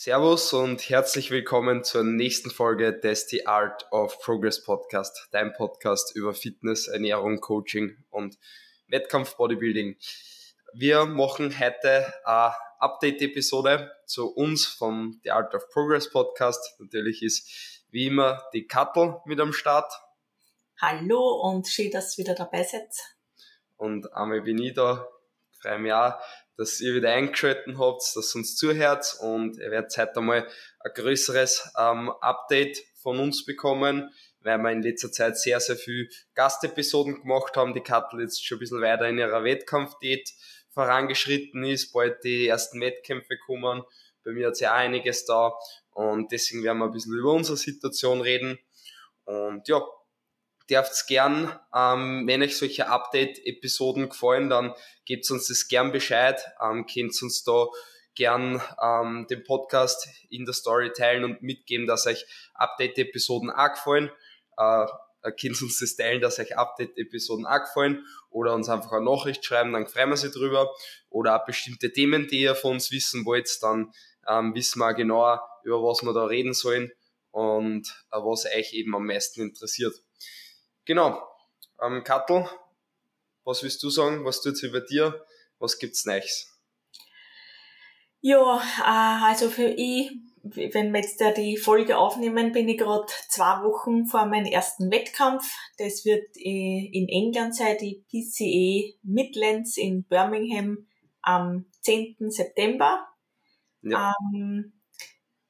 Servus und herzlich willkommen zur nächsten Folge des The Art of Progress Podcast, dein Podcast über Fitness, Ernährung, Coaching und Wettkampf-Bodybuilding. Wir machen heute eine Update-Episode zu uns vom The Art of Progress Podcast. Natürlich ist wie immer die Kattel mit am Start. Hallo und schön, dass ihr wieder dabei seid. Und einmal bin ich da, freue mich auch, dass ihr wieder eingeschaltet habt, dass ihr uns zuhört und ihr werdet heute einmal ein größeres ähm, Update von uns bekommen, weil wir in letzter Zeit sehr, sehr viel Gastepisoden gemacht haben. Die Kattel jetzt schon ein bisschen weiter in ihrer Wettkampfdiät vorangeschritten ist, bald die ersten Wettkämpfe kommen. Bei mir hat es ja einiges da und deswegen werden wir ein bisschen über unsere Situation reden. Und ja, dürft gern, ähm, wenn euch solche Update-Episoden gefallen, dann gebt uns das gern Bescheid, ähm, könnt uns da gern ähm, den Podcast in der Story teilen und mitgeben, dass euch Update-Episoden auch gefallen. Äh, könnt uns das teilen, dass euch Update-Episoden auch gefallen oder uns einfach eine Nachricht schreiben, dann freuen wir sie drüber. Oder auch bestimmte Themen, die ihr von uns wissen wollt, dann ähm, wissen wir genauer, über was wir da reden sollen und äh, was euch eben am meisten interessiert. Genau. Ähm, Kattel, was willst du sagen? Was tut sich bei dir? Was gibt's Neues? Ja, äh, also für ich, wenn wir jetzt da die Folge aufnehmen, bin ich gerade zwei Wochen vor meinem ersten Wettkampf. Das wird in England sein, die PCE Midlands in Birmingham am 10. September. Ja. Ähm,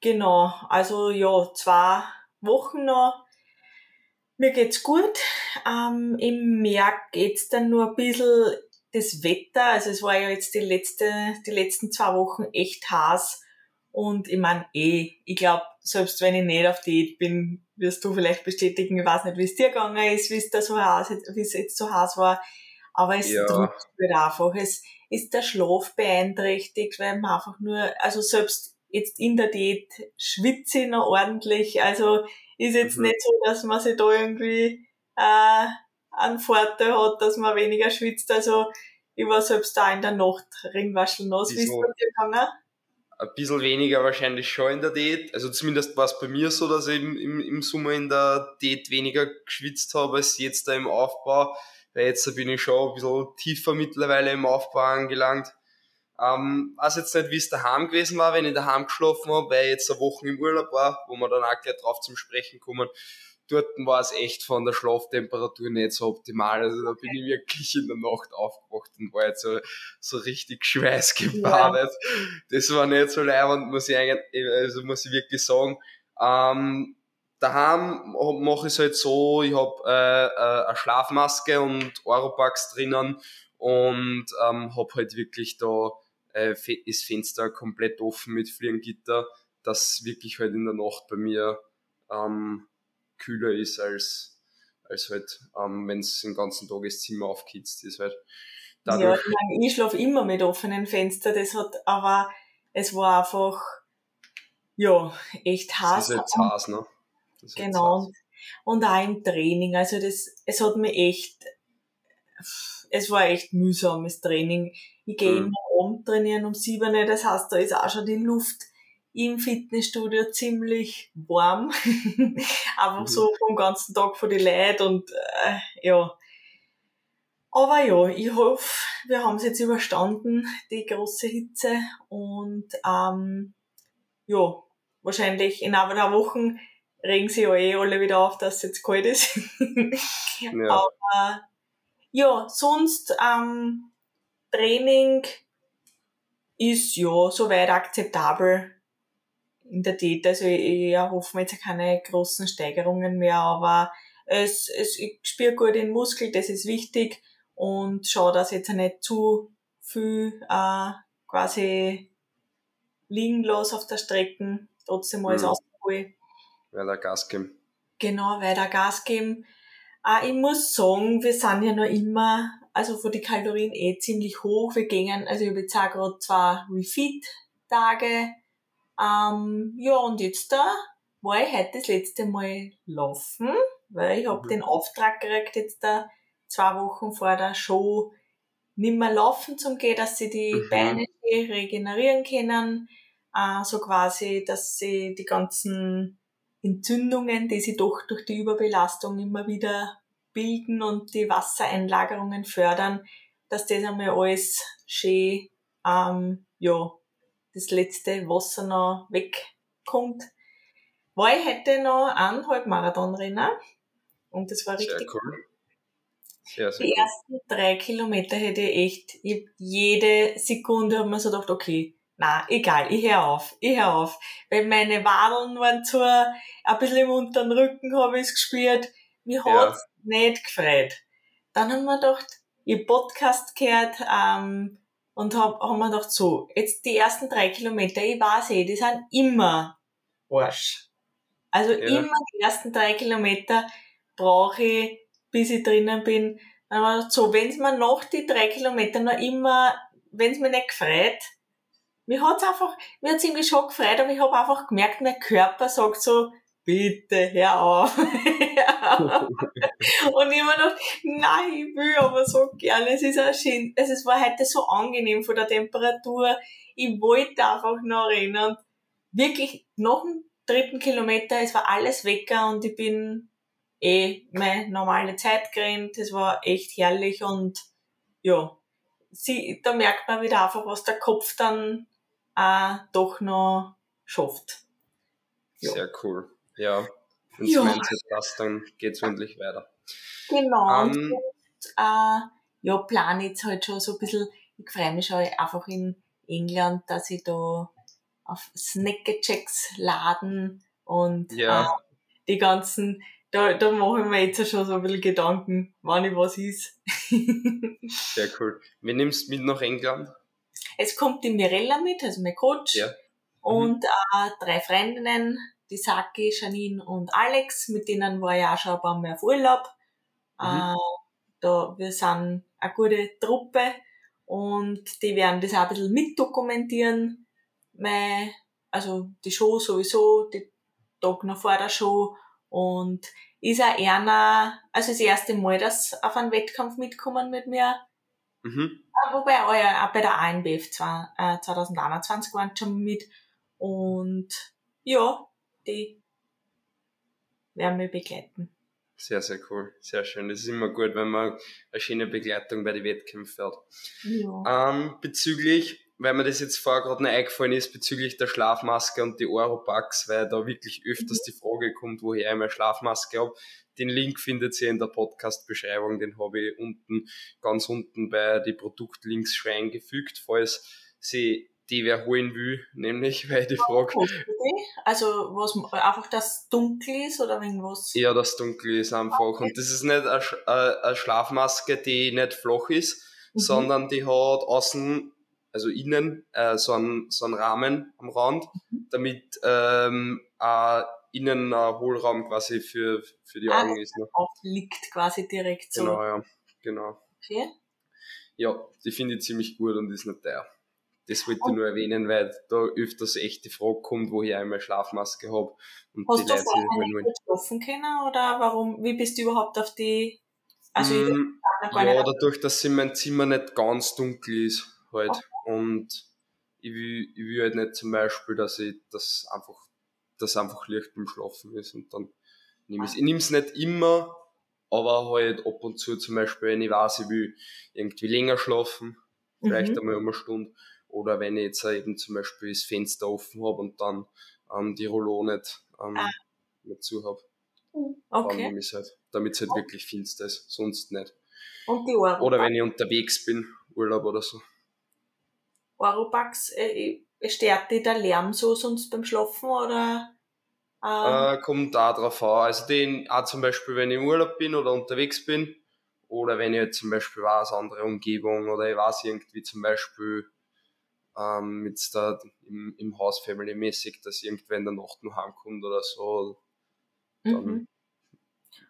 genau, also ja, zwei Wochen noch. Mir geht's gut. Ähm, Im März geht's dann nur ein bisschen das Wetter. Also es war ja jetzt die letzte, die letzten zwei Wochen echt heiß. Und ich mein, eh, ich glaube, selbst wenn ich nicht auf Diät bin, wirst du vielleicht bestätigen, ich weiß nicht, wie es dir gegangen ist, wie es da so heiß, wie es jetzt so heiß war. Aber es ja. drückt halt einfach. Es ist der Schlaf beeinträchtigt, weil man einfach nur, also selbst jetzt in der Diät schwitze ich noch ordentlich. Also ist jetzt mhm. nicht so, dass man sich da irgendwie äh, einen Vorteil hat, dass man weniger schwitzt. Also ich war selbst da in der Nacht ringwascheln nass. Wie ist es bei dir gegangen? Ein bisschen weniger wahrscheinlich schon in der Diät. Also zumindest war es bei mir so, dass ich im, im, im Sommer in der Diät weniger geschwitzt habe als jetzt da im Aufbau. Weil jetzt bin ich schon ein bisschen tiefer mittlerweile im Aufbau angelangt. Ähm, weiß jetzt nicht, wie es daheim gewesen war, wenn ich daheim geschlafen habe, weil ich jetzt eine Woche im Urlaub war, wo wir dann auch gleich drauf zum Sprechen kommen. Dort war es echt von der Schlaftemperatur nicht so optimal. Also da bin ich wirklich in der Nacht aufgewacht und war jetzt so, so richtig schweißgebadet. Ja. Das war nicht so leibend, muss ich eigentlich, also muss ich wirklich sagen. Ähm, daheim mache ich es halt so, ich habe äh, äh, eine Schlafmaske und Oropax drinnen und ähm, habe halt wirklich da äh, ist Fenster komplett offen mit Fliegengitter, dass wirklich halt in der Nacht bei mir ähm, kühler ist als, als halt, ähm, wenn es den ganzen Tag das Zimmer aufkitzt ist halt. Dadurch, ja, ich, schlafe immer mit offenen Fenstern, das hat, aber es war einfach, ja, echt heiß. Das ist jetzt heiß, ne? Genau. Und auch im Training, also das, es hat mir echt, es war echt mühsames Training. Ich gehe mhm. immer um trainieren um sieben, das heißt, da ist auch schon die Luft im Fitnessstudio ziemlich warm. Einfach mhm. so vom ganzen Tag vor die Leute und äh, ja. Aber ja, ich hoffe, wir haben es jetzt überstanden, die große Hitze. Und ähm, ja, wahrscheinlich in ein paar Wochen regen sie ja eh alle wieder auf, dass es jetzt kalt ist. ja. Aber ja, sonst ähm, Training ist ja soweit akzeptabel in der Diät. Also ich erhoffe mir jetzt keine großen Steigerungen mehr, aber es, es, ich spüre gut den Muskel, das ist wichtig und schaue, dass ich jetzt nicht zu viel äh, quasi liegen los auf der Strecke, trotzdem alles mhm. ausprobieren. Weiter Gas geben. Genau, weiter Gas geben. Äh, ich muss sagen, wir sind ja noch immer, also von den Kalorien eh ziemlich hoch. Wir gehen, also ich habe jetzt auch gerade zwei Refeed-Tage. Ähm, ja, und jetzt da war ich heute das letzte Mal laufen, weil ich habe mhm. den Auftrag gekriegt, jetzt da zwei Wochen vor der Show nicht mehr laufen zum gehen, dass sie die mhm. Beine regenerieren können. äh, so quasi, dass sie die ganzen Entzündungen, die sie doch durch die Überbelastung immer wieder bilden und die Wassereinlagerungen fördern, dass das einmal alles schön, ähm, ja, das letzte Wasser noch wegkommt. War ich hätte noch einen Halbmarathon-Rennen und das war richtig cool. Sehr, sehr Die cool. ersten drei Kilometer hätte ich echt, ich jede Sekunde hab mir so gedacht, okay, na, egal, ich hör auf, ich hör auf. Weil meine Wadeln waren zwar ein bisschen im unteren Rücken, habe ich gespürt, mir Ja. Nicht gefreut. Dann haben wir gedacht, ich Podcast gehört, ähm, und hab, haben wir gedacht, so, jetzt die ersten drei Kilometer, ich weiß eh, die sind immer Arsch. Also Ja. immer die ersten drei Kilometer brauche ich, bis ich drinnen bin. Dann haben wir gedacht, so, wenn's mir nach die drei Kilometer noch immer, wenn's mir nicht gefreut, mir hat's einfach, mir hat's irgendwie schon gefreut, aber ich habe einfach gemerkt, mein Körper sagt so, bitte, hör auf. Hör auf. Und mir gedacht, nein, ich will aber so gerne. Es ist auch schön, also es war heute so angenehm von der Temperatur. Ich wollte einfach noch rennen und wirklich nach dem dritten Kilometer, es war alles Wecker und ich bin eh meine normale Zeit gerannt. Es war echt herrlich und ja, sie, da merkt man wieder einfach, was der Kopf dann äh, doch noch schafft. Ja. Sehr cool. Ja. Wenn Ja. Mindset passt, dann geht's endlich weiter. Genau. und Ähm, jetzt, äh, ja, plane jetzt halt schon so ein bisschen, ich freue mich schon einfach in England, dass ich da auf Snackechecks laden und Ja. äh, die ganzen, da, da mache ich mir jetzt schon so ein bisschen Gedanken, wann ich was ist. Sehr cool. Wen nimmst du mit nach England? Es kommt die Mirella mit, also mein Coach, Ja. Mhm. und äh, drei Freundinnen, die Saki, Janine und Alex, mit denen war ich auch schon ein paar Mal auf Urlaub. Mhm. Äh, da, wir sind eine gute Truppe und die werden das auch ein bisschen mitdokumentieren. Mein, also die Show sowieso, die Tag noch vor der Show und ist auch einer, also das erste Mal, dass auf einen Wettkampf mitkommen mit mir. Mhm. Ah, Wobei auch bei der ANBF äh, 2021 waren schon mit. Und ja, die werden mich begleiten. Sehr, sehr cool. Sehr schön. Das ist immer gut, wenn man eine schöne Begleitung bei den Wettkämpfen hat. Ja. Ähm, bezüglich, weil mir das jetzt vorher gerade noch eingefallen ist, bezüglich der Schlafmaske und die Oropax, weil da wirklich öfters die Frage kommt, woher ich meine Schlafmaske habe. Den Link findet ihr in der Podcast-Beschreibung, den habe ich unten, ganz unten bei die Produktlinks schon eingefügt, falls sie die wer holen will, nämlich, weil die Frage? Also was einfach das dunkel ist oder irgendwas? Ja, das Dunkel ist einfach. Und das ist nicht eine, äh, eine Schlafmaske, die nicht flach ist, Mhm. sondern die hat außen, also innen, äh, so, einen, so einen Rahmen am Rand, Mhm. damit ähm, äh, innen ein Hohlraum quasi für, für die Ah, Augen ist. Ne? Auch liegt quasi direkt so. Genau, ja. Genau. Okay. Ja, die finde ich ziemlich gut und ist nicht teuer. Das wollte ich nur erwähnen, weil da öfters echt die Frage kommt, woher ich meine Schlafmaske habe. Und Hast die du Leute vorher holen nicht schlafen können oder warum, wie bist du überhaupt auf die, also Mm, Ja, dadurch, dass in mein Zimmer nicht ganz dunkel ist, halt. Und ich will, ich will halt nicht zum Beispiel, dass ich das einfach, dass einfach Licht beim Schlafen ist und dann nehme ich es. Ich nehme es nicht immer, aber halt ab und zu zum Beispiel, wenn ich weiß, ich will irgendwie länger schlafen, vielleicht Mhm. einmal um eine Stunde. Oder wenn ich jetzt eben zum Beispiel das Fenster offen habe und dann ähm, die Rollo nicht, ähm, Ah. nicht zu habe. Dann Okay. halt, damit es halt wirklich finster ist, sonst nicht. Und die Oro Oder wenn ich unterwegs bin, Urlaub oder so. Oropax, äh, stört dich der Lärm so sonst beim Schlafen oder? Ähm, Äh, kommt da drauf an. Also den auch zum Beispiel, wenn ich im Urlaub bin oder unterwegs bin, oder wenn ich jetzt zum Beispiel weiß, andere Umgebung, oder ich weiß irgendwie zum Beispiel ähm, jetzt da im, im Haus Family-mäßig, dass irgendwer in der Nacht noch heimkommt oder so. mhm.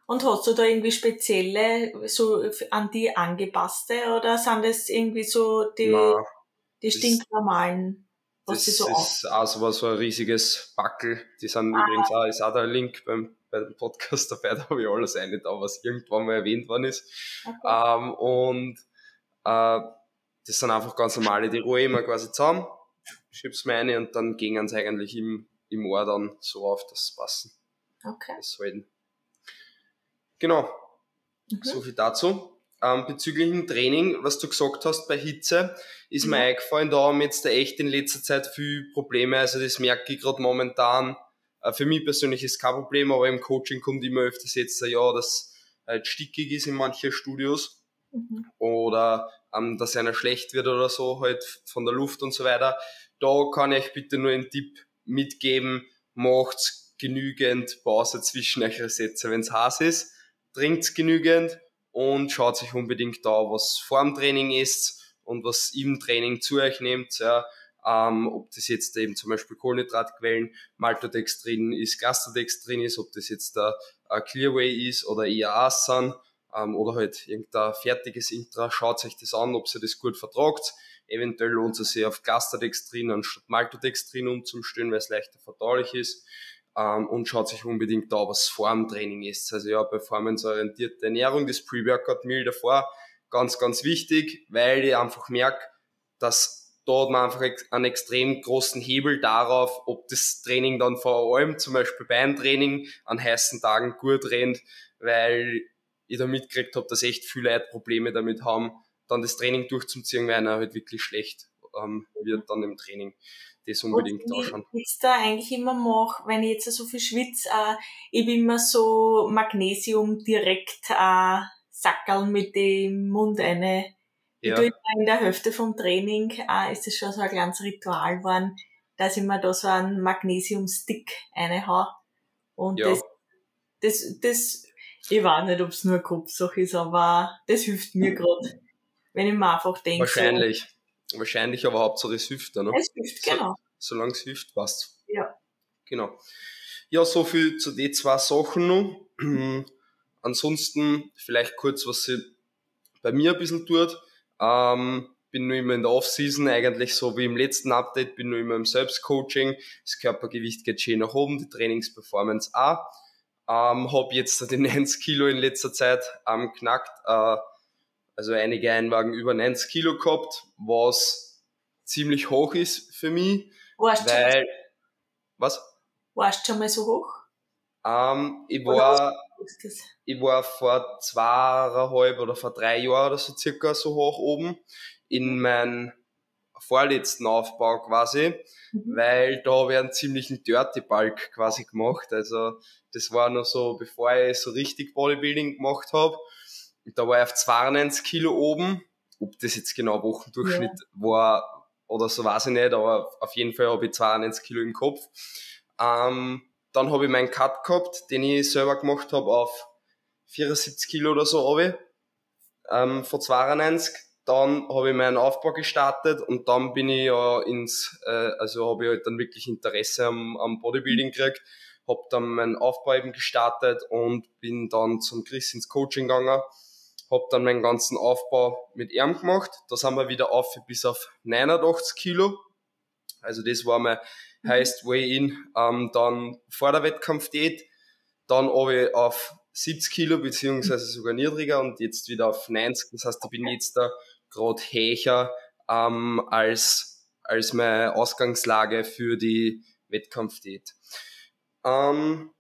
Und hast du da irgendwie spezielle, so an die angepasste oder sind das irgendwie so die, Nein, die stinknormalen, was das so ist auch so, so ein riesiges Backel. Die sind Ah. übrigens auch, ist auch der Link beim, bei dem Podcast dabei, da habe ich alles eine da, was irgendwann mal erwähnt worden ist. Okay. Ähm, und äh, das sind einfach ganz normale, die ruhe immer quasi zusammen schieb's mir eine und dann gingen es eigentlich im, im Ohr dann so auf das Passen. Okay. Das halten. Genau. Mhm. So viel dazu. Ähm, bezüglich dem Training, was du gesagt hast bei Hitze, ist mhm. mir eingefallen, da haben jetzt echt in letzter Zeit viel Probleme. Also das merke ich gerade momentan. Äh, für mich persönlich ist kein Problem, aber im Coaching kommt immer öfters jetzt, ja, dass halt stickig ist in manchen Studios mhm. oder ähm, dass einer schlecht wird oder so, halt von der Luft und so weiter. Da kann ich bitte nur einen Tipp mitgeben, macht genügend Pause zwischen euch Sätze. Wenn es heiß ist, trinkt genügend und schaut sich unbedingt da, was vor dem Training ist und was im Training zu euch nehmt. Ja. Ähm, ob das jetzt eben zum Beispiel Kohlenhydratquellen, Maltodextrin ist, Gastrodextrin ist, ob das jetzt der äh, Clearway ist oder eher Asan ähm, oder halt irgendein fertiges Intra, schaut euch das an, ob ihr das gut vertragt. Eventuell lohnt es sich auf Gastrodextrin anstatt Maltodextrin umzustellen, weil es leichter verdaulich ist ähm, und schaut sich unbedingt da, was vor dem Training ist. Also ja, performanceorientierte Ernährung, das Pre-Workout-Meal davor, ganz, ganz wichtig, weil ich einfach merke, dass dort man einfach einen extrem großen Hebel darauf, ob das Training dann vor allem, zum Beispiel Beintraining, an heißen Tagen gut rennt, weil ich da mitgekriegt habe, dass echt viele Leute Probleme damit haben, dann das Training durchzuziehen, weil einer halt wirklich schlecht ähm, wird dann im Training das unbedingt und anschauen. Was ich da eigentlich immer mache, wenn ich jetzt so viel schwitze, äh, ich bin immer so Magnesium direkt äh, Sackerl mit dem Mund eine. Ja. Ich tue in der Hälfte vom Training äh, ist das schon so ein kleines Ritual geworden, dass ich mir da so einen Magnesium-Stick reinhau. Und ja. das, das, das, ich weiß nicht, ob es nur Kopfsache ist, aber das hilft mir gerade. Wenn ich mir einfach denke. Wahrscheinlich. So, Wahrscheinlich, aber Hauptsache es hilft dann. Ne? Es hilft, genau. So, solange es hilft, passt. Ja. Genau. Ja, so viel zu den zwei Sachen noch. Ansonsten vielleicht kurz, was sie bei mir ein bisschen tut. Ähm, bin nur immer in der Off-Season, eigentlich so wie im letzten Update, bin nur immer im Selbstcoaching. Das Körpergewicht geht schön nach oben, die Trainingsperformance auch. Ähm, habe jetzt die 90 Kilo in letzter Zeit ähm, knackt. Äh, also einige Einwagen über 90 Kilo gehabt, was ziemlich hoch ist für mich. Warst weil, du was? Warst du schon mal so hoch? Ähm, ich war, ich war vor zweieinhalb oder vor drei Jahren oder so circa so hoch oben in meinem vorletzten Aufbau quasi, mhm. weil da habe ich einen ziemlichen Dirty Bulk quasi gemacht. Also das war noch so, bevor ich so richtig Bodybuilding gemacht habe. Da war ich auf 92 Kilo oben. Ob das jetzt genau Wochendurchschnitt ja. war oder so, weiß ich nicht, aber auf jeden Fall habe ich 92 Kilo im Kopf. Ähm, dann habe ich meinen Cut gehabt, den ich selber gemacht habe auf 74 Kilo oder so habe ich, ähm, von 92. Dann habe ich meinen Aufbau gestartet und dann bin ich ja ins, äh, also habe ich halt dann wirklich Interesse am, am Bodybuilding gekriegt, habe dann meinen Aufbau eben gestartet und bin dann zum Chris ins Coaching gegangen habe dann meinen ganzen Aufbau mit ihm gemacht. Da sind wir wieder auf bis auf 89 Kilo. Also das war mein mhm. Highest Way-In. Ähm, dann vor der Wettkampfdiät, dann habe ich auf 70 Kilo, beziehungsweise sogar niedriger und jetzt wieder auf 90. Das heißt, ich bin jetzt da gerade höher ähm, als, als meine Ausgangslage für die Wettkampfdiät. Ähm,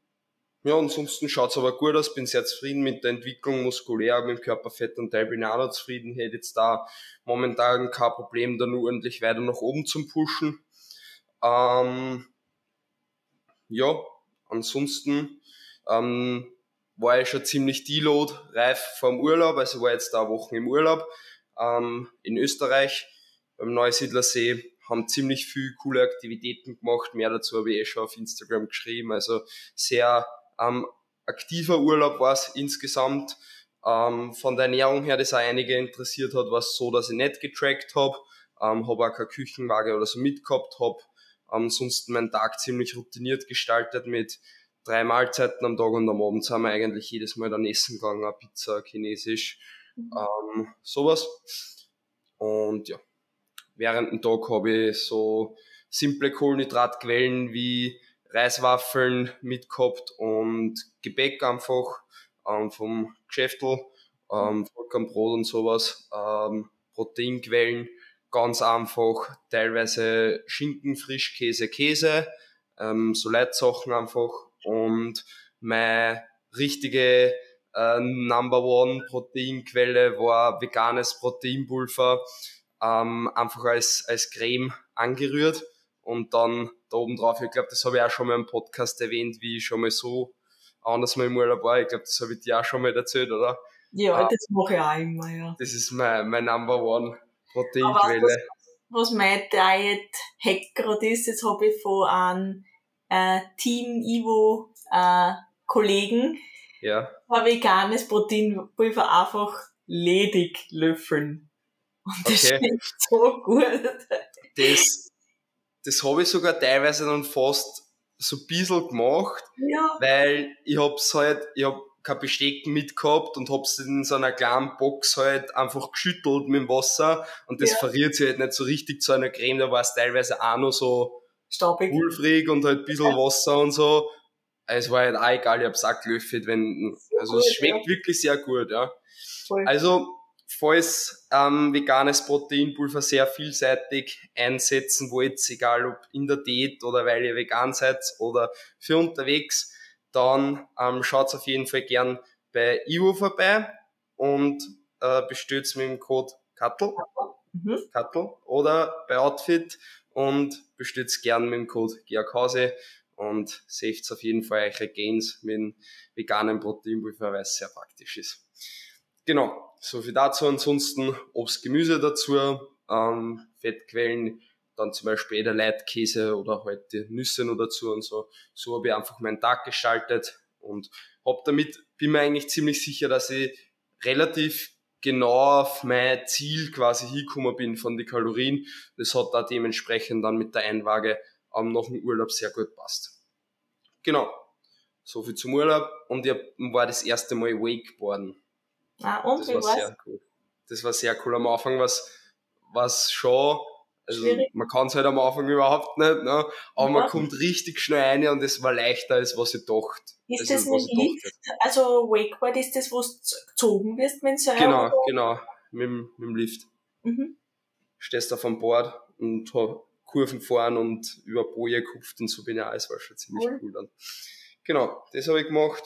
ja, ansonsten schaut's aber gut aus, bin sehr zufrieden mit der Entwicklung, muskulär, mit dem Körperfettanteil bin auch noch zufrieden, hätte jetzt da momentan kein Problem, da nur ordentlich weiter nach oben zum Pushen. Ähm, ja, ansonsten ähm, war ich schon ziemlich deload, reif vom Urlaub, also war jetzt da Wochen im Urlaub ähm, in Österreich beim Neusiedlersee, haben ziemlich viel coole Aktivitäten gemacht, mehr dazu habe ich eh schon auf Instagram geschrieben, also sehr ähm, aktiver Urlaub war es insgesamt. Ähm, von der Ernährung her, das auch einige interessiert hat, war es so, dass ich nicht getrackt habe, ähm, habe auch keine Küchenwaage oder so mitgehabt, habe ansonsten meinen Tag ziemlich routiniert gestaltet mit drei Mahlzeiten am Tag und am Abend sind wir eigentlich jedes Mal dann essen gegangen, Pizza, Chinesisch, mhm. ähm, sowas. Und ja, während dem Tag habe ich so simple Kohlenhydratquellen wie Reiswaffeln mitgehabt und Gebäck einfach ähm, vom Geschäftel, ähm, Vollkornbrot und sowas, ähm, Proteinquellen ganz einfach teilweise Schinken, Frischkäse, Käse, ähm, so Leitsachen einfach und meine richtige äh, Number One Proteinquelle war veganes Proteinpulver, ähm, einfach als, als Creme angerührt und dann da oben drauf, ich glaube, das habe ich auch schon mal im Podcast erwähnt, wie ich schon mal so anders mal im Urlaub war. Ich glaube, das habe ich dir auch schon mal erzählt, oder? Ja, ah, das mache ich auch immer, ja. Das ist mein, mein Number One Proteinquelle. Was, was mein Diet-Hack gerade ist, das habe ich von einem äh, Team Ivo äh, Kollegen, ja. Ein veganes Proteinpulver einfach ledig löffeln. Und das okay. schmeckt so gut. Das, das habe ich sogar teilweise dann fast so ein bisschen gemacht, ja. weil ich hab's halt, ich hab kein Besteck mitgehabt und hab's in so einer kleinen Box halt einfach geschüttelt mit dem Wasser und das ja. verriert sich halt nicht so richtig zu einer Creme, da war es teilweise auch noch so staubig, pulverig und halt ein bisschen ja. Wasser und so es war halt auch egal, ich hab's auch gelöffelt, wenn, also es schmeckt ja. wirklich sehr gut, ja. Voll. Also, falls ähm, veganes Proteinpulver sehr vielseitig einsetzen wollt, egal ob in der Diät oder weil ihr vegan seid oder für unterwegs, dann ähm, schaut auf jeden Fall gern bei Ivo vorbei und äh, bestellt mit dem Code Kattel, mhm. Kattel oder bei Outfit und bestellt gern mit dem Code Georghause und saved auf jeden Fall eure Gains mit einem veganen Proteinpulver, weil es sehr praktisch ist. Genau, so viel dazu. Ansonsten Obst, Gemüse dazu, ähm, Fettquellen, dann zum Beispiel der Leitkäse oder halt die Nüsse noch dazu und so. So habe ich einfach meinen Tag gestaltet und hab damit, bin mir eigentlich ziemlich sicher, dass ich relativ genau auf mein Ziel quasi hingekommen bin von den Kalorien. Das hat da dementsprechend dann mit der Einwaage ähm, nach dem Urlaub sehr gut passt. Genau. So viel zum Urlaub und ich war das erste Mal Wakeboarden. Ah, und das wie war war's? sehr cool. Das war sehr cool. Am Anfang was was schon, also Schwierig. man kann es halt am Anfang überhaupt nicht, ne? aber ja. man kommt richtig schnell rein und es war leichter als was ich dachte. Ist also, das ein Lift? Also Wakeboard ist das, wo du gezogen wirst, wenn du Genau, genau, mit, mit dem Lift. Mhm. Stehst auf dem Board und Kurven fahren und über Boje kupft und so bin ich auch, es war schon ziemlich cool, cool dann. Genau, das habe ich gemacht.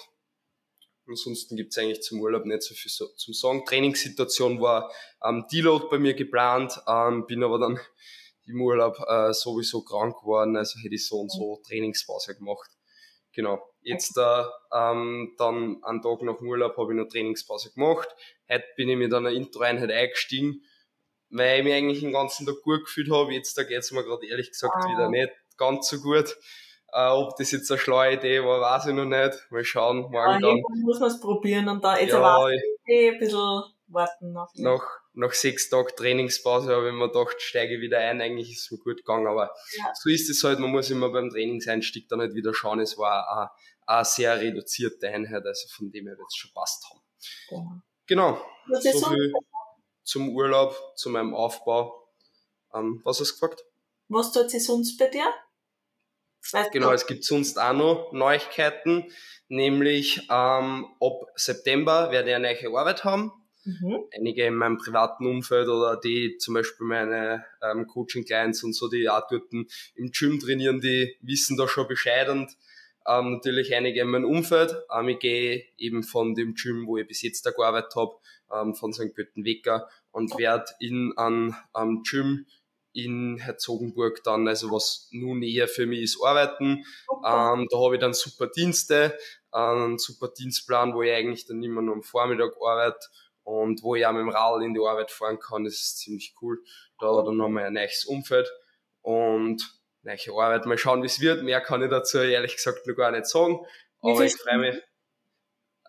Ansonsten gibt's eigentlich zum Urlaub nicht so viel so, zum Sagen. Trainingssituation war ähm, Deload bei mir geplant, ähm, bin aber dann im Urlaub äh, sowieso krank geworden, also hätte ich so und so Trainingspause gemacht. Genau. Jetzt äh, ähm, dann einen Tag nach dem Urlaub habe ich noch Trainingspause gemacht. Heute bin ich mit einer Intro-Einheit eingestiegen weil ich mich eigentlich den ganzen Tag gut gefühlt habe. Jetzt da geht's mir gerade ehrlich gesagt ah. wieder nicht ganz so gut. Äh, ob das jetzt eine schlaue Idee war, weiß ich noch nicht. Mal schauen, morgen ja, dann. muss man es probieren und da jetzt ja, ein bisschen warten. Auf nach, nach sechs Tagen Trainingspause habe ich mir gedacht, steige wieder ein. Eigentlich ist es mir gut gegangen, aber ja. so ist es halt. Man muss immer beim Trainingseinstieg dann nicht wieder schauen. Es war eine, eine sehr reduzierte Einheit, also von dem her wird es schon passt haben. Ja. Genau. So viel zum Urlaub, zu meinem Aufbau. Ähm, was hast du gefragt? Was tut sich sonst bei dir? Weißt genau, du? es gibt sonst auch noch Neuigkeiten, nämlich ähm, ab September werde ich eine neue Arbeit haben. Mhm. Einige in meinem privaten Umfeld oder die zum Beispiel meine ähm, Coaching-Clients und so, die auch dort im Gym trainieren, die wissen da schon Bescheid und ähm, natürlich einige in meinem Umfeld. Ähm, ich gehe eben von dem Gym, wo ich bis jetzt da gearbeitet habe, ähm, von St. Pöttenwecker und werde in einem ähm, Gym in Herzogenburg dann, also was nun näher für mich ist, arbeiten. Okay. Ähm, da habe ich dann super Dienste, einen super Dienstplan, wo ich eigentlich dann immer nur am Vormittag arbeite und wo ich auch mit dem Rad in die Arbeit fahren kann. Das ist ziemlich cool. Da okay. dann nochmal ein neues Umfeld und neue Arbeit. Mal schauen, wie es wird. Mehr kann ich dazu ehrlich gesagt noch gar nicht sagen. Aber ich freue mich.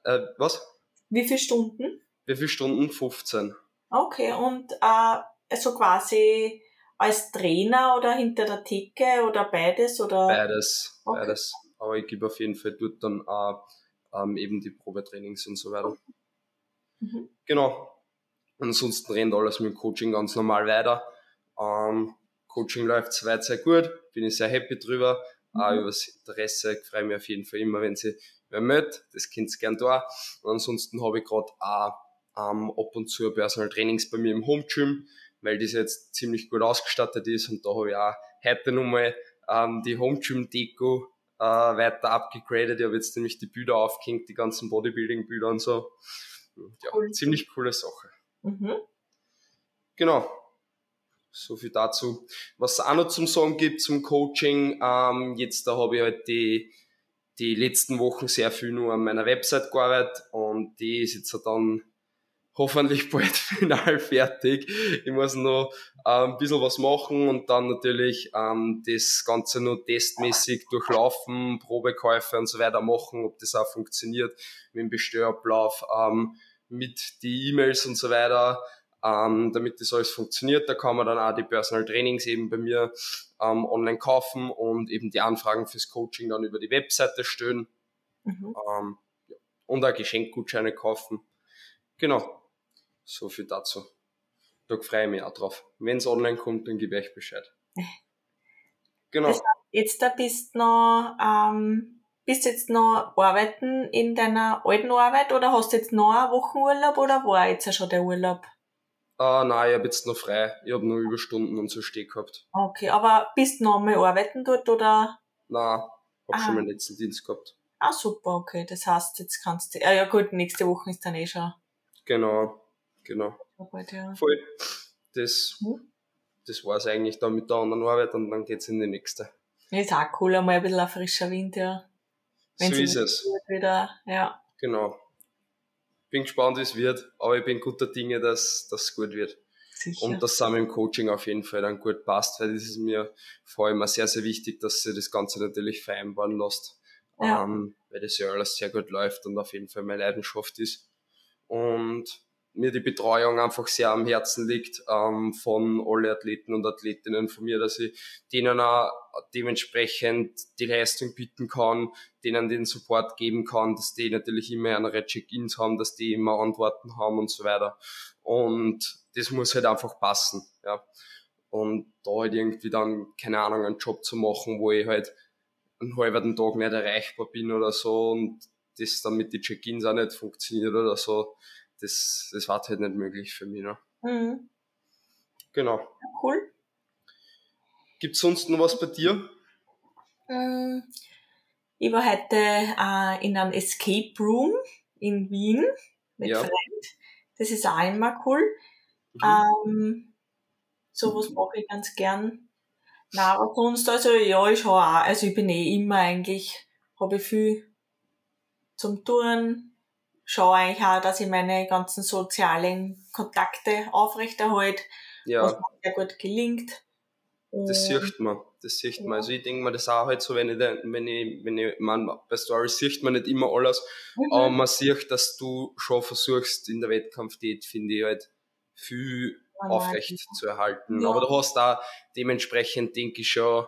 Äh, was? Wie viele Stunden? Wie viele Stunden? 15. Okay, und äh, also quasi als Trainer oder hinter der Theke oder beides? Oder? Beides, okay. beides. Aber ich gebe auf jeden Fall dort dann auch ähm, eben die Probetrainings und so weiter. Mhm. Genau. Ansonsten rennt alles mit dem Coaching ganz normal weiter. Ähm, Coaching läuft soweit sehr gut, bin ich sehr happy drüber. Mhm. Auch über das Interesse, ich freue mich auf jeden Fall immer, wenn sie wer meldet, das könnt ihr gern da. Und ansonsten habe ich gerade auch ähm, ab und zu Personal Trainings bei mir im Home Gym weil das jetzt ziemlich gut ausgestattet ist und da habe ich auch heute nochmal ähm, die Home Gym Deko äh, weiter abgegradet. Ich habe jetzt nämlich die Bilder aufgehängt, die ganzen Bodybuilding-Bilder und so. Ja, cool. ziemlich coole Sache. Mhm. Genau. So viel dazu. Was es auch noch zum Sagen gibt zum Coaching, ähm, jetzt da habe ich halt die, die letzten Wochen sehr viel nur an meiner Website gearbeitet und die ist jetzt dann hoffentlich bald final fertig. Ich muss noch ein bisschen was machen und dann natürlich ähm, das Ganze nur testmäßig durchlaufen, Probekäufe und so weiter machen, ob das auch funktioniert mit dem Bestellablauf, ähm, mit die E-Mails und so weiter. Ähm, damit das alles funktioniert, da kann man dann auch die Personal Trainings eben bei mir ähm, online kaufen und eben die Anfragen fürs Coaching dann über die Webseite stellen mhm. ähm, und auch Geschenkgutscheine kaufen. Genau. So viel dazu. Da freue ich mich auch drauf. Wenn es online kommt, dann gebe ich euch Bescheid. Genau. Das heißt, jetzt da bist noch, ähm, bist jetzt noch arbeiten in deiner alten Arbeit oder hast du jetzt noch einen Wochenurlaub oder war jetzt ja schon der Urlaub? Ah, nein, ich habe jetzt noch frei. Ich habe nur Überstunden und so steh gehabt. Okay, aber bist du noch mal arbeiten dort oder? Nein, hab schon meinen letzten Dienst gehabt. Ah, super, okay. Das heißt, jetzt kannst du, ah ja gut, nächste Woche ist dann eh schon. Genau. Genau. Arbeit, ja. Voll. Das, hm? das war es eigentlich dann mit der anderen Arbeit und dann geht's in die nächste. Ist auch cool, einmal ein bisschen ein frischer Wind, ja. Wenn so ist es. Wieder, ja. Genau. Bin gespannt, wie es wird, aber ich bin guter Dinge, dass das gut wird. Sicher. Und dass es im Coaching auf jeden Fall dann gut passt, weil das ist mir vor allem auch sehr, sehr wichtig, dass sie das Ganze natürlich vereinbaren lässt. Ja. Ähm, weil das ja alles sehr gut läuft und auf jeden Fall meine Leidenschaft ist. Und mir die Betreuung einfach sehr am Herzen liegt ähm, von alle Athleten und Athletinnen von mir, dass ich denen auch dementsprechend die Leistung bieten kann, denen den Support geben kann, dass die natürlich immer andere Check-ins haben, dass die immer Antworten haben und so weiter. Und das muss halt einfach passen, ja. Und da halt irgendwie dann, keine Ahnung, einen Job zu machen, wo ich halt einen halben Tag nicht erreichbar bin oder so und das dann mit den Check-ins auch nicht funktioniert oder so, das, das war halt nicht möglich für mich. Ne? Mhm. Genau. Cool. Gibt es sonst noch was bei dir? Ähm, ich war heute äh, in einem Escape Room in Wien mit ja. Freund. Das ist auch immer cool. Mhm. Ähm, sowas mache ich ganz gern. Na, aber sonst, also ja, ich habe auch, also ich bin eh immer eigentlich, habe viel zum Touren, schaue eigentlich auch, dass ich meine ganzen sozialen Kontakte aufrechterhalte, ja. was mir sehr gut gelingt. Das sieht man, das sieht man. Also ich denke mir das auch halt so, wenn ich, wenn ich, wenn ich, man, bei Stories sieht man nicht immer alles, mhm. aber man sieht, dass du schon versuchst, in der Wettkampfdiät, finde ich halt, viel ja, aufrecht ja. zu erhalten. Aber du hast da dementsprechend, denke ich schon,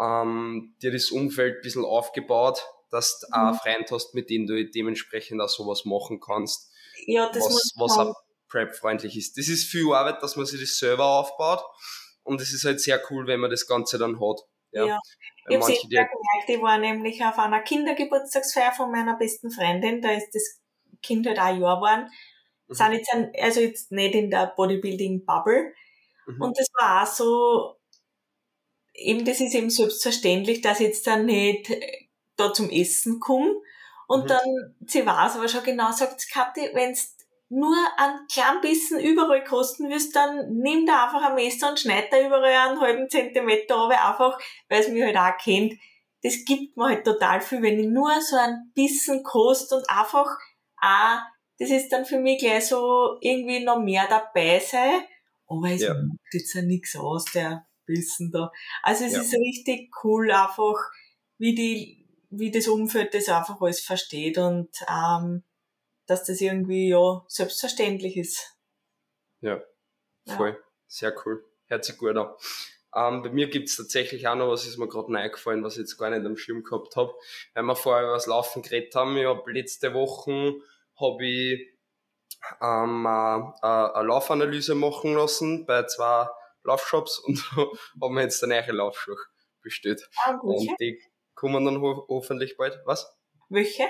ähm, dir das Umfeld ein bisschen aufgebaut, dass du mhm. einen Freund hast, mit dem du dementsprechend auch sowas machen kannst. Ja, das was, was auch Prep-freundlich ist. Das ist viel Arbeit, dass man sich das selber aufbaut. Und es ist halt sehr cool, wenn man das Ganze dann hat. Ja. ja. Ich habe es gemerkt, ich war nämlich auf einer Kindergeburtstagsfeier von meiner besten Freundin, da ist das Kind halt auch ein Jahr geworden. Mhm. Sind jetzt ein, also jetzt nicht in der Bodybuilding-Bubble. Mhm. Und das war auch so, eben das ist eben selbstverständlich, dass jetzt dann nicht da zum Essen komme. Und mhm. dann, sie weiß aber schon genau, sagt Kathi, wenn's nur ein klein bisschen überall kosten wirst, dann nimm da einfach ein Messer und schneid da überall einen halben Zentimeter runter, einfach, weil es mich halt auch kennt. Das gibt mir halt total viel, wenn ich nur so ein bisschen kost und einfach auch, das ist dann für mich gleich so irgendwie noch mehr dabei sei. Aber es ja. macht jetzt ja nichts aus, der Bissen da. Also es ja. ist richtig cool, einfach, wie die wie das Umfeld das einfach alles versteht und ähm, dass das irgendwie ja selbstverständlich ist. Ja, voll. Ja. Sehr coul. Hört sich gut an. Ähm, bei mir gibt's tatsächlich auch noch was, ist mir gerade eingefallen, was ich jetzt gar nicht am Schirm gehabt habe. Weil wir vorher über das Laufen geredet haben. Ich hab letzte Woche habe ich ähm, äh, eine Laufanalyse machen lassen bei zwei Laufshops und haben wir jetzt eine neue Laufschuhe bestellt. Ah, und die kommen dann ho hoffentlich bald. Was? Welche?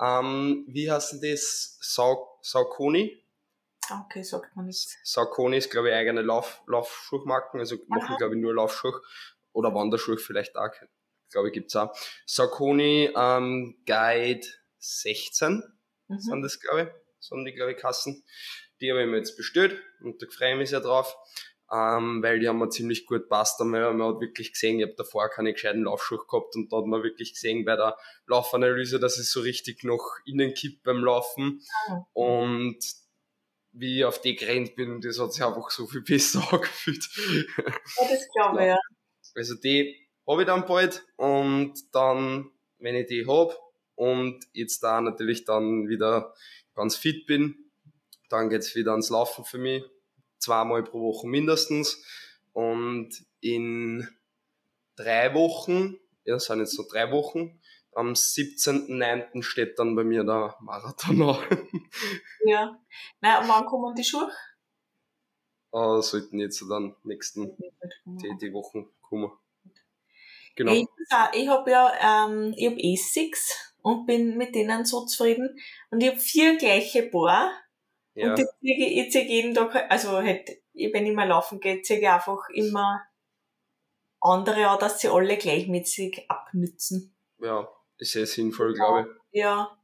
Ähm, wie heißt denn das? Sau Saucony? Okay, sagt man nicht. Saucony ist, glaube ich, eigene Lauf, Laufschuhmarken, also machen, glaube ich, nur Laufschuh oder Wanderschuh vielleicht auch, glaube ich, gibt's auch. Saucony ähm, Guide 16 mhm. sind das, glaube ich, sind die, glaube ich, Kassen. Die habe ich mir jetzt bestellt und da freue ich mich sehr drauf ähm, weil die haben mir ziemlich gut passt. Man, man hat wirklich gesehen, ich habe davor keine gescheiten Laufschuhe gehabt und da hat man wirklich gesehen bei der Laufanalyse, dass ich so richtig noch innen kipp beim Laufen. Mhm. Und wie ich auf die gerannt bin, das hat sich einfach so viel besser angefühlt. Ja, das glaube ich, ja. Also die habe ich dann bald und dann, wenn ich die habe und jetzt da natürlich dann wieder ganz fit bin, dann geht's wieder ans Laufen für mich zweimal pro Woche mindestens. Und in drei Wochen, ja, das sind jetzt so drei Wochen, am 17.09. steht dann bei mir der Marathon an. ja. Na, wann kommen die Schuhe? Uh, sollten jetzt dann nächsten, die, die Wochen kommen. Genau. Ich, ich habe ja, ähm, ich hab Essex und bin mit denen so zufrieden. Und ich habe vier gleiche Paar ja. Und ich, ich ziehe jeden Tag, also halt, wenn ich mal laufen gehe, ziehe ich einfach immer andere an, dass sie alle gleichmäßig abnützen. Ja, ist sehr sinnvoll, glaube ich. Ja.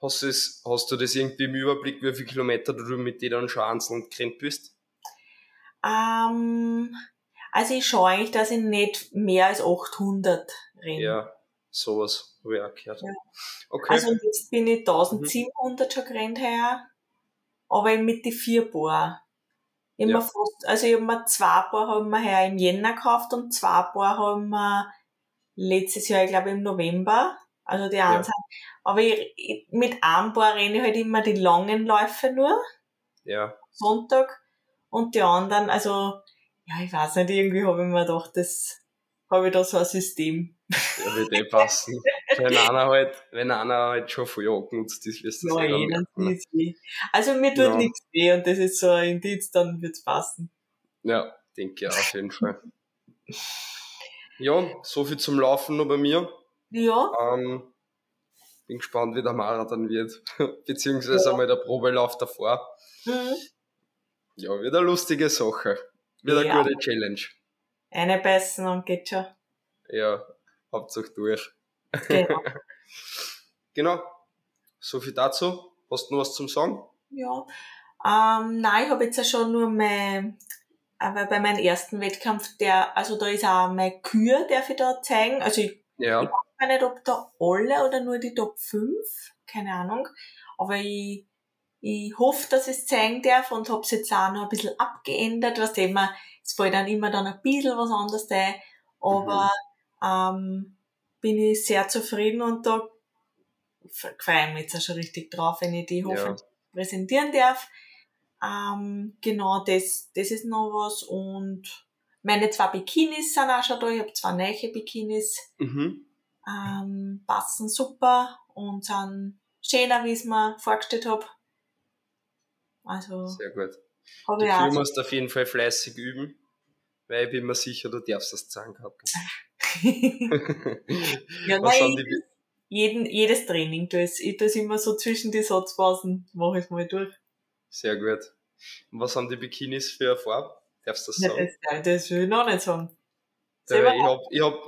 Hast du, das, hast du das irgendwie im Überblick, wie viele Kilometer du mit denen schon einzeln gerannt bist? Ähm, also ich schaue eigentlich, dass ich nicht mehr als 800 renne. Ja, sowas habe ich auch gehört. Ja. Okay. Also jetzt bin ich 1700 mhm. schon gerannt heuer aber mit die vier Paar. Ja. fast, also ich hab mir zwei Paar haben wir im Jänner gekauft und zwei Paar haben wir letztes Jahr, ich glaube im November. Also die einen ja. aber ich, ich, mit einem Paar renne ich halt immer die langen Läufe nur. Ja. Sonntag. Und die anderen, also, ja, ich weiß nicht, irgendwie habe ich mir gedacht, das habe ich da so ein System. Ja, wird eh passen. wenn einer halt, wenn einer halt schon viel angenutzt ist, wirst du das ja, eh dann. Also mir tut ja. nichts weh und das ist so ein Indiz, dann wird's passen. Ja, denke ich auf jeden Fall. Ja, so viel zum Laufen noch bei mir. Ja. Ähm, bin gespannt, wie der Marathon wird. Beziehungsweise ja. einmal der Probelauf davor. Mhm. Ja, wird eine lustige Sache. Wird ja. eine gute Challenge. Eine beißen und geht schon. Ja, Hauptsache durch. Genau. genau. So viel dazu. Hast du noch was zum Sagen? Ja. Ähm, nein, ich habe jetzt ja schon nur mein, aber bei meinem ersten Wettkampf, der, also da ist auch meine Kür, darf ich da zeigen. Also ich, ja. ich weiß nicht, ob da alle oder nur die Top 5, keine Ahnung. Aber ich, ich hoffe, dass ich es zeigen darf und habe es jetzt auch noch ein bisschen abgeändert, was immer, es fällt dann immer dann ein bisschen was anderes ein, aber mhm. ähm, bin ich sehr zufrieden und da freue ich mich jetzt auch schon richtig drauf, wenn ich die hoffentlich ja. präsentieren darf. Ähm, genau, das, das ist noch was und meine zwei Bikinis sind auch schon da. Ich habe zwei neue Bikinis. Mhm. Ähm, passen super und sind schöner, wie ich es mir vorgestellt habe. Also. Sehr gut. Du musst auf jeden Fall fleißig üben, weil ich bin mir sicher, du darfst das zeigen gehabt. ja, nein, die... jeden, jedes Training tue ich. Ich tue es immer so zwischen die Satzpausen, mache ich mal durch. Sehr gut. Und was haben die Bikinis für eine Farbe? Darfst du das sagen? Ja, das, das will ich noch nicht sagen. Ja, ich, hab, ich hab,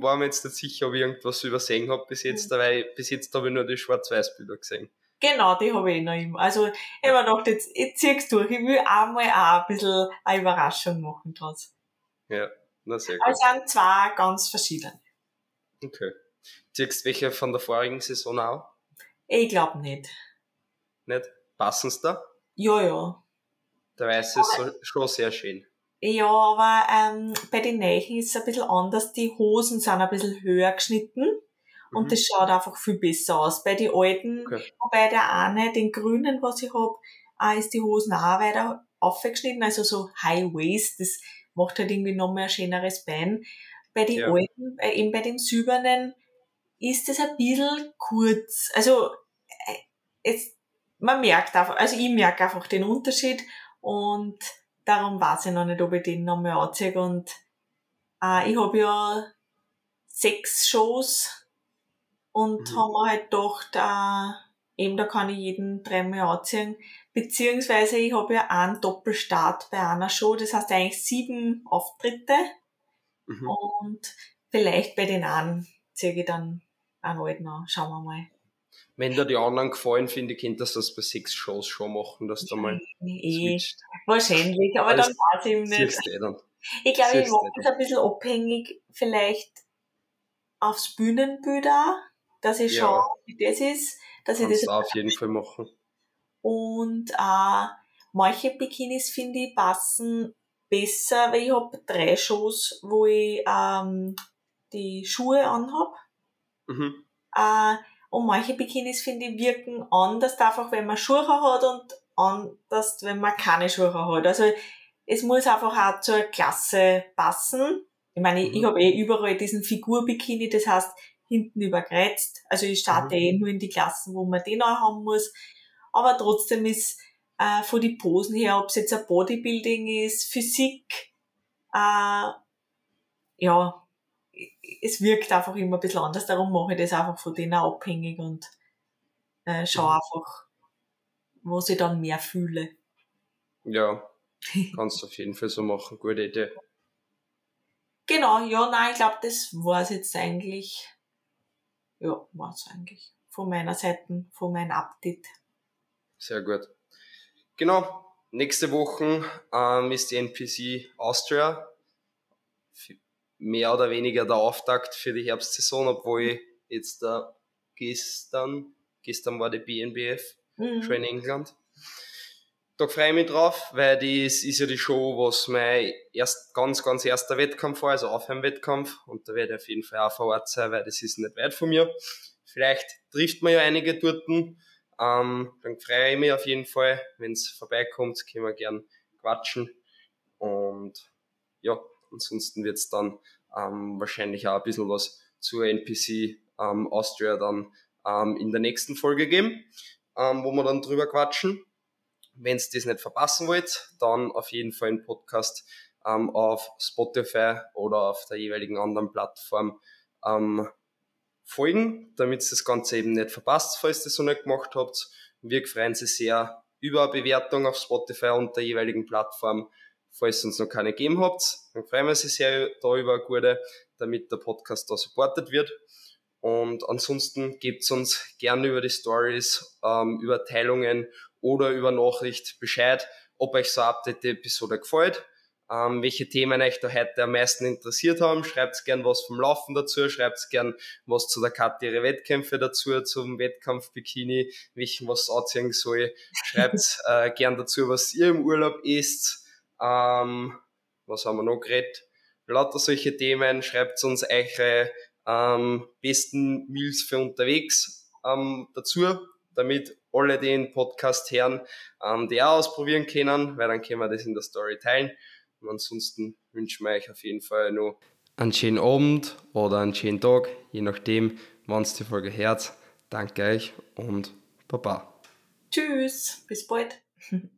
war mir jetzt nicht sicher, ob ich irgendwas übersehen habe bis jetzt, mhm. weil bis jetzt habe ich nur die Schwarz-Weiß-Bilder gesehen. Genau, die habe ich noch immer. Also, ich habe gedacht, jetzt, jetzt zieh's durch. Ich will einmal auch ein bisschen eine Überraschung machen draus. Ja. Na, sehr gut. Also sind zwei ganz verschiedene. Okay. Ziehst du welche von der vorigen Saison auch? Ich glaube nicht. Nicht? Passen sie da? Ja, ja. Der Weiße ist so, schon sehr schön. Ja, aber ähm, bei den Neuen ist es ein bisschen anders. Die Hosen sind ein bisschen höher geschnitten und mhm. das schaut einfach viel besser aus. Bei den alten, okay. wobei der eine, den grünen, was ich hab, ist die Hosen auch weiter aufgeschnitten, also so High Waist. Das macht halt irgendwie noch mehr ein schöneres Bein. Bei den ja. alten, äh, eben bei den silbernen, ist das ein bisschen kurz. Also, äh, es, man merkt einfach, also ich merke einfach den Unterschied und darum weiß ich noch nicht, ob ich den nochmal anziehe und äh, ich habe ja sechs Shows und mhm. haben wir halt gedacht, äh, eben da kann ich jeden dreimal anziehen Beziehungsweise ich habe ja einen Doppelstart bei einer Show, das heißt eigentlich sieben Auftritte. Mhm. Und vielleicht bei den einen ziehe ich dann einen alten an. Schauen wir mal. Wenn dir die anderen gefallen, finde ich, könntest du das bei sechs Shows schon machen, dass du mal eh, Wahrscheinlich, aber Alles dann weiß ich nicht. Eh dann. Ich glaube, ich mache das ein bisschen abhängig, vielleicht aufs Bühnenbild auch, dass ich ja. schaue, wie das ist. Dass Kannst ich das auf jeden Fall machen. Und äh, manche Bikinis, finde ich, passen besser, weil ich habe drei Shows, wo ich ähm, die Schuhe anhab. Mhm. Äh, und manche Bikinis, finde ich, wirken anders, einfach wenn man Schuhe hat und anders, wenn man keine Schuhe hat. Also es muss einfach auch zur Klasse passen. Ich meine, ich, ich mhm. habe eh überall diesen Figurbikini, das heißt hinten überkreuzt. Also ich starte mhm. eh nur in die Klassen, wo man den auch haben muss. Aber trotzdem ist äh, von die Posen her, ob es jetzt ein Bodybuilding ist, Physik, äh, ja, es wirkt einfach immer ein bisschen anders. Darum mache ich das einfach von denen abhängig und äh, schaue mhm. einfach, was ich dann mehr fühle. Ja, kannst du auf jeden Fall so machen. Gute Idee. Genau, ja, nein, ich glaube, das war es jetzt eigentlich. Ja, war es eigentlich. Von meiner Seite, von meinem Update. Sehr gut. Genau, nächste Woche ähm, ist die NPC Austria. Mehr oder weniger der Auftakt für die Herbstsaison, obwohl ich jetzt da gestern, gestern war die BNBF mhm. schon in England. Da freue ich mich drauf, weil das ist ja die Show, was mein erst, ganz, ganz erster Wettkampf war, also Aufheim-Wettkampf. Und da werde ich auf jeden Fall auch vor Ort sein, weil das ist nicht weit von mir. Vielleicht trifft man ja einige dort. Ähm, dann freue ich mich auf jeden Fall. Wenn es vorbeikommt, können wir gern quatschen. Und ja, ansonsten wird es dann ähm, wahrscheinlich auch ein bisschen was zur NPC ähm, Austria dann ähm, in der nächsten Folge geben, ähm, wo wir dann drüber quatschen. Wenn ihr das nicht verpassen wollt, dann auf jeden Fall einen Podcast ähm, auf Spotify oder auf der jeweiligen anderen Plattform ähm, folgen, damit ihr das Ganze eben nicht verpasst, falls ihr das so nicht gemacht habt. Wir freuen uns sehr über eine Bewertung auf Spotify und der jeweiligen Plattform. Falls ihr uns noch keine gegeben habt, dann freuen wir uns sehr da über eine gute, damit der Podcast da supportet wird. Und ansonsten gebt uns gerne über die Stories, ähm, über Teilungen oder über Nachricht Bescheid, ob euch so eine Update-Episode gefällt, ähm, welche Themen euch da heute am meisten interessiert haben. Schreibt gern was vom Laufen dazu, schreibt gern was zu der Karte ihre Wettkämpfe dazu, zum Wettkampf Bikini, welchen was anziehen soll. Schreibt äh, gern dazu, was ihr im Urlaub isst. Ähm, was haben wir noch geredet? Lauter solche Themen. Schreibt uns eure ähm, besten Meals für unterwegs ähm, dazu, damit alle den Podcast hören, ähm, die auch ausprobieren können, weil dann können wir das in der Story teilen. Und ansonsten wünschen wir euch auf jeden Fall noch einen schönen Abend oder einen schönen Tag, je nachdem, wann es die Folge hört. Danke euch und Baba. Tschüss, bis bald.